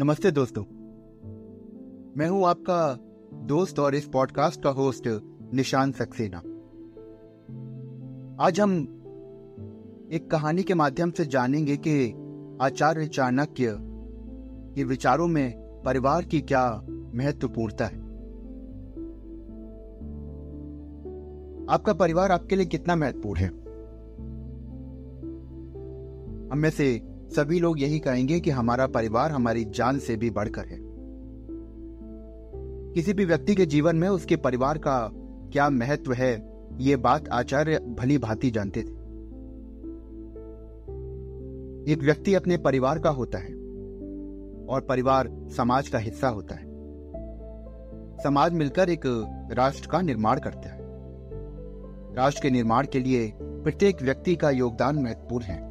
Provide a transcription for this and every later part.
नमस्ते दोस्तों। मैं हूँ आपका दोस्त और इस पॉडकास्ट का होस्ट निशान सक्सेना। आज हम एक कहानी के माध्यम से जानेंगे कि आचार्य चाणक्य के विचारों में परिवार की क्या महत्वपूर्णता है। आपका परिवार आपके लिए कितना महत्वपूर्ण है? हम में से सभी लोग यही कहेंगे कि हमारा परिवार हमारी जान से भी बढ़कर है। किसी भी व्यक्ति के जीवन में उसके परिवार का क्या महत्व है, ये बात आचार्य भली भांति जानते थे। एक व्यक्ति अपने परिवार का होता है और परिवार समाज का हिस्सा होता है। समाज मिलकर एक राष्ट्र का निर्माण करता है। राष्ट्र के निर्माण के लिए प्रत्येक व्यक्ति का योगदान महत्वपूर्ण है।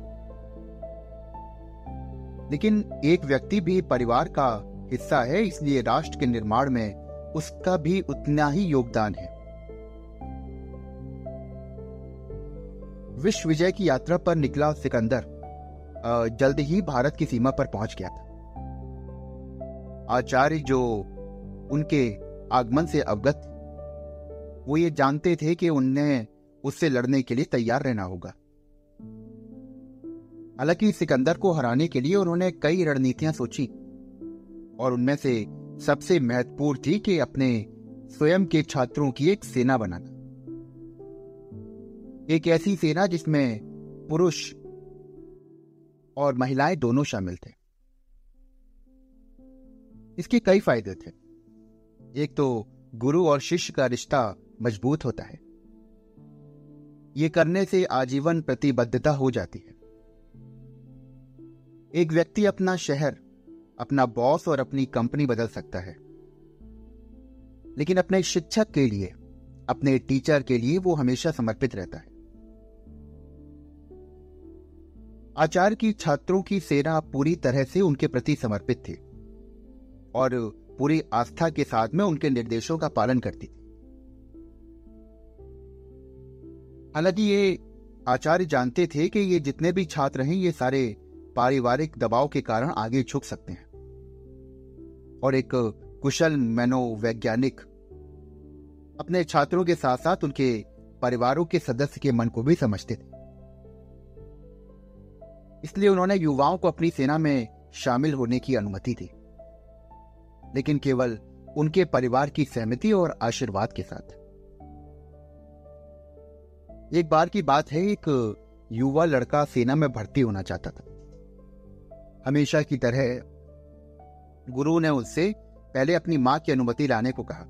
लेकिन एक व्यक्ति भी परिवार का हिस्सा है, इसलिए राष्ट्र के निर्माण में उसका भी उतना ही योगदान है। विश्व विजय की यात्रा पर निकला सिकंदर जल्द ही भारत की सीमा पर पहुँच गया था। आचार्य जो उनके आगमन से अवगत, वो ये जानते थे कि उन्हें उससे लड़ने के लिए तैयार रहना होगा। हालाँकि सिकंदर को हराने के लिए उन्होंने कई रणनीतियाँ सोची, और उनमें से सबसे महत्वपूर्ण थी कि अपने स्वयं के छात्रों की एक सेना बनाना। एक ऐसी सेना जिसमें पुरुष और महिलाएँ दोनों शामिल थे। इसके कई फ़ायदे थे। एक तो गुरु और शिष्य का रिश्ता मज़बूत होता है। ये करने से आजीवन प्रतिबद्धता हो जाती है। एक व्यक्ति अपना शहर, अपना बॉस और अपनी कंपनी बदल सकता है। लेकिन अपने शिक्षक के लिए, अपने टीचर के लिए वो हमेशा समर्पित रहता है। आचार्य की छात्रों की सेना पूरी तरह से उनके प्रति समर्पित थी और पूरी आस्था के साथ में उनके निर्देशों का पालन करती थी। हालाँकि ये आचार्य जानते थे कि ये जितने भी छात्र हैं, ये सारे पारिवारिक दबाव के कारण आगे झुक सकते हैं। और एक कुशल मनोवैज्ञानिक अपने छात्रों के साथ साथ उनके परिवारों के सदस्य के मन को भी समझते थे। इसलिए उन्होंने युवाओं को अपनी सेना में शामिल होने की अनुमति दी। लेकिन केवल उनके परिवार की सहमति और आशीर्वाद के साथ। एक बार की बात है, एक युवा लड़का सेना में भर्ती होना चाहता था। हमेशा की तरह गुरु ने उससे पहले अपनी माँ की अनुमति लाने को कहा।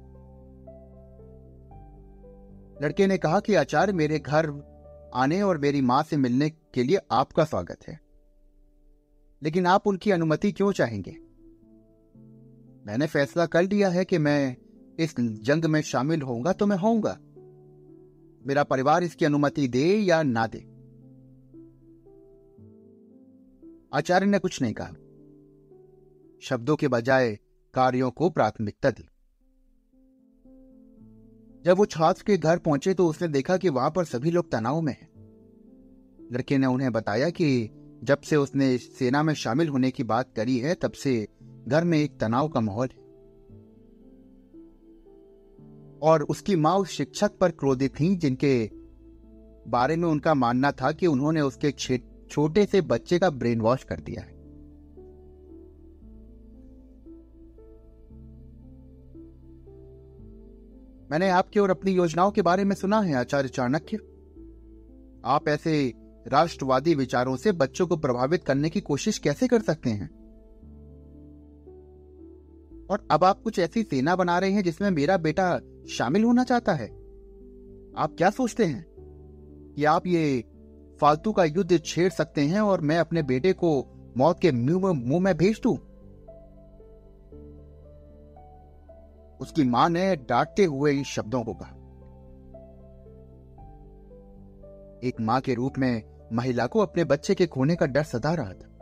लड़के ने कहा कि आचार्य, मेरे घर आने और मेरी माँ से मिलने के लिए आपका स्वागत है। लेकिन आप उनकी अनुमति क्यों चाहेंगे? मैंने फैसला कर लिया है कि मैं इस जंग में शामिल होऊँगा तो मैं होऊँगा। मेरा परिवार इसकी अनुमति दे या ना दे। आचार्य ने कुछ नहीं कहा। शब्दों के बजाय कार्यों को प्राथमिकता दी। जब वो छात्र के घर पहुँचे तो उसने देखा कि वहाँ पर सभी लोग तनाव में हैं। लड़के ने उन्हें बताया कि जब से उसने सेना में शामिल होने की बात करी है, तब से घर में एक तनाव का माहौल है। और उसकी माँ उस शिक्षक पर क्रोधित थी, जिनके बारे में उनका मानना था कि उन्होंने उसके छोटे से बच्चे का ब्रेन वॉश कर दिया है। मैंने आपकी और अपनी योजनाओं के बारे में सुना है, आचार्य चाणक्य। आप ऐसे राष्ट्रवादी विचारों से बच्चों को प्रभावित करने की कोशिश कैसे कर सकते हैं? और अब आप कुछ ऐसी सेना बना रहे हैं जिसमें मेरा बेटा शामिल होना चाहता है। आप क्या सोचते हैं? कि आप ये फालतू का युद्ध छेड़ सकते हैं और मैं अपने बेटे को मौत के मुँह में भेज दू? उसकी माँ ने डांटते हुए इन शब्दों को कहा। एक माँ के रूप में महिला को अपने बच्चे के खोने का डर सता रहा था।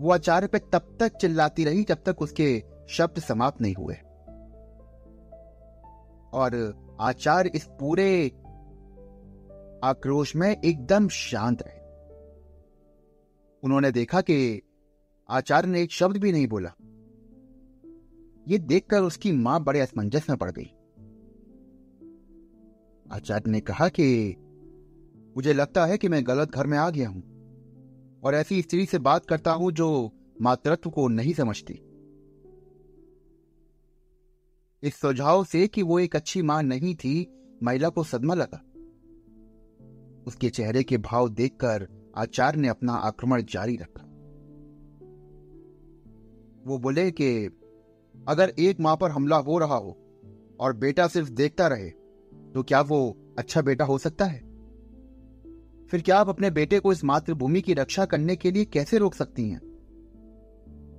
वो आचार्य पे तब तक चिल्लाती रही जब तक उसके शब्द समाप्त नहीं हुए। और आचार्य इस पूरे आक्रोश में एकदम शांत रहे। उन्होंने देखा कि आचार्य ने एक शब्द भी नहीं बोला। ये देखकर उसकी माँ बड़े असमंजस में पड़ गई। आचार्य ने कहा कि मुझे लगता है कि मैं गलत घर में आ गया हूँ और ऐसी स्त्री से बात करता हूँ जो मातृत्व को नहीं समझती। इस सुझाव से कि वो एक अच्छी माँ नहीं थी, महिला को सदमा लगा। उसके चेहरे के भाव देखकर आचार्य ने अपना आक्रमण जारी रखा। वो बोले कि, अगर एक माँ पर हमला हो रहा हो और बेटा सिर्फ़ देखता रहे तो क्या वो अच्छा बेटा हो सकता है? फिर क्या आप अपने बेटे को इस मातृभूमि की रक्षा करने के लिए कैसे रोक सकती हैं,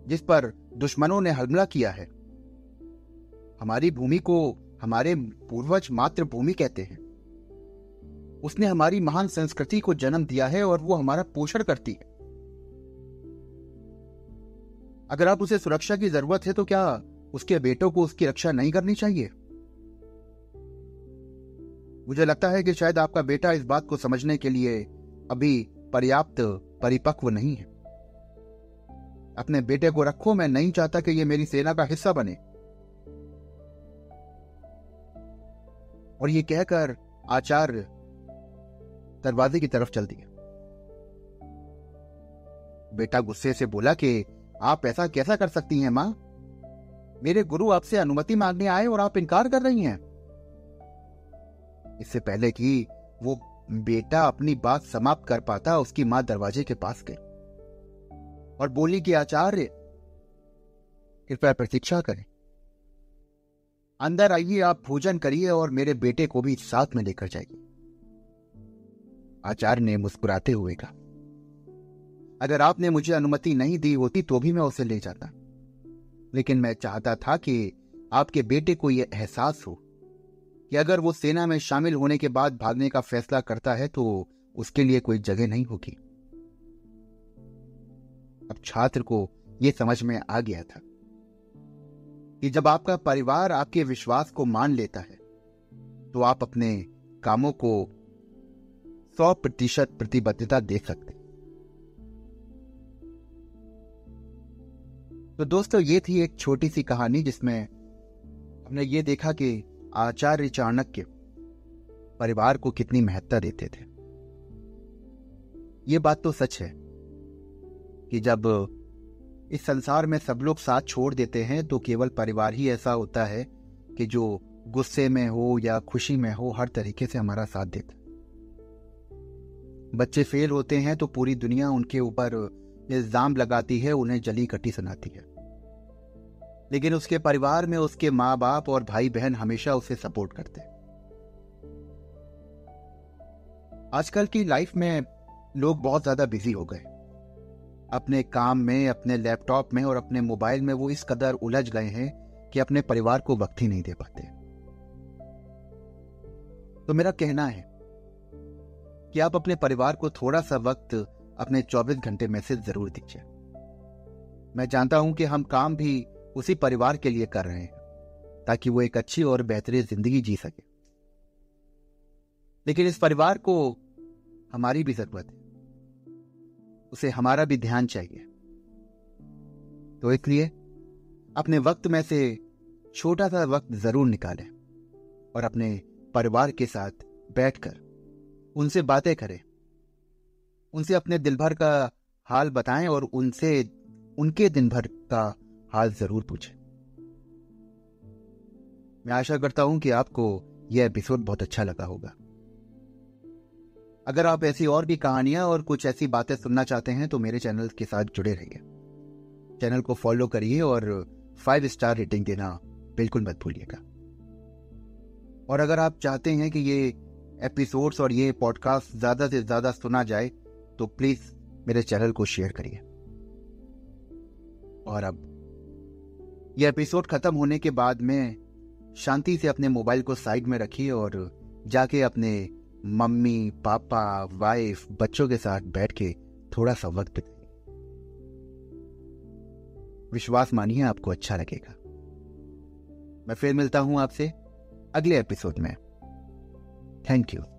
जिस पर दुश्मनों ने हमला किया है? हमारी भूमि को हमारे पूर्वज मातृभूमि कहते हैं। उसने हमारी महान संस्कृति को जन्म दिया है और वो हमारा पोषण करती है। अगर आप उसे सुरक्षा की ज़रूरत है तो क्या उसके बेटों को उसकी रक्षा नहीं करनी चाहिए? मुझे लगता है कि शायद आपका बेटा इस बात को समझने के लिए अभी पर्याप्त परिपक्व नहीं है। अपने बेटे को रखो, मैं नहीं चाहता कि यह मेरी सेना का हिस्सा बने। और ये कहकर आचार्य दरवाजे की तरफ़ चल दिया बेटा गुस्से से बोला कि, आप ऐसा कैसा कर सकती हैं माँ? मेरे गुरु आपसे अनुमति मांगने आए और आप इनकार कर रही हैं। इससे पहले कि वो बेटा अपनी बात समाप्त कर पाता, उसकी माँ दरवाजे के पास गई और बोली कि, आचार्य, कृपया प्रतीक्षा करें। अंदर आइए, आप भोजन करिए और मेरे बेटे को भी साथ में लेकर जाइए। आचार्य ने मुस्कुराते हुए कहा, अगर आपने मुझे अनुमति नहीं दी होती तो भी मैं उसे ले जाता। लेकिन मैं चाहता था कि आपके बेटे को यह एहसास हो कि अगर वो सेना में शामिल होने के बाद भागने का फैसला करता है तो उसके लिए कोई जगह नहीं होगी। अब छात्र को यह समझ में आ गया था कि जब आपका परिवार आपके विश्वास को मान लेता है तो आप अपने कामों को सौ प्रतिशत प्रतिबद्धता दे सकते तो दोस्तों, ये थी एक छोटी सी कहानी जिसमें हमने ये देखा कि आचार्य चाणक्य परिवार को कितनी महत्ता देते थे। ये बात तो सच है कि जब इस संसार में सब लोग साथ छोड़ देते हैं तो केवल परिवार ही ऐसा होता है कि जो गुस्से में हो या खुशी में हो, हर तरीके से हमारा साथ देता बच्चे फेल होते हैं तो पूरी दुनिया उनके ऊपर इल्ज़ाम लगाती है, उन्हें जली कटी सुनाती है। लेकिन उसके परिवार में उसके माँ बाप और भाई बहन हमेशा उसे सपोर्ट करते हैं। आजकल की लाइफ में लोग बहुत ज़्यादा बिज़ी हो गए। अपने काम में, अपने लैपटॉप में और अपने मोबाइल में वो इस कदर उलझ गए हैं कि अपने परिवार को वक्त ही नहीं दे पाते। तो मेरा कहना है कि आप अपने परिवार को थोड़ा सा वक्त अपने 24 घंटे में से ज़रूर दीजिए। मैं जानता हूँ कि हम काम भी उसी परिवार के लिए कर रहे हैं, ताकि वो एक अच्छी और बेहतरीन ज़िंदगी जी सके। लेकिन इस परिवार को हमारी भी ज़रूरत है। उसे हमारा भी ध्यान चाहिए। तो इसलिए अपने वक्त में से छोटा सा वक्त ज़रूर निकालें और अपने परिवार के साथ बैठकर उनसे बातें करें। उनसे अपने दिल भर का हाल बताएँ और उनसे, उनके दिन भर का हाल ज़रूर पूछें। मैं आशा करता हूँ कि आपको यह एपिसोड बहुत अच्छा लगा होगा। अगर आप ऐसी और भी कहानियाँ और कुछ ऐसी बातें सुनना चाहते हैं तो मेरे चैनल के साथ जुड़े रहिए। चैनल को फॉलो करिए और फाइव स्टार रेटिंग देना बिल्कुल मत भूलिएगा। और अगर आप चाहते हैं कि ये एपिसोड्स और ये पॉडकास्ट ज़्यादा से ज़्यादा सुना जाए तो प्लीज़ मेरे चैनल को शेयर करिए। और अब यह एपिसोड खत्म होने के बाद में शांति से अपने मोबाइल को साइड में रखिए और जाके अपने मम्मी, पापा वाइफ बच्चों के साथ बैठ के थोड़ा सा वक्त बिताइए विश्वास मानिए, आपको अच्छा लगेगा। मैं फिर मिलता हूँ आपसे अगले एपिसोड में। Thank you.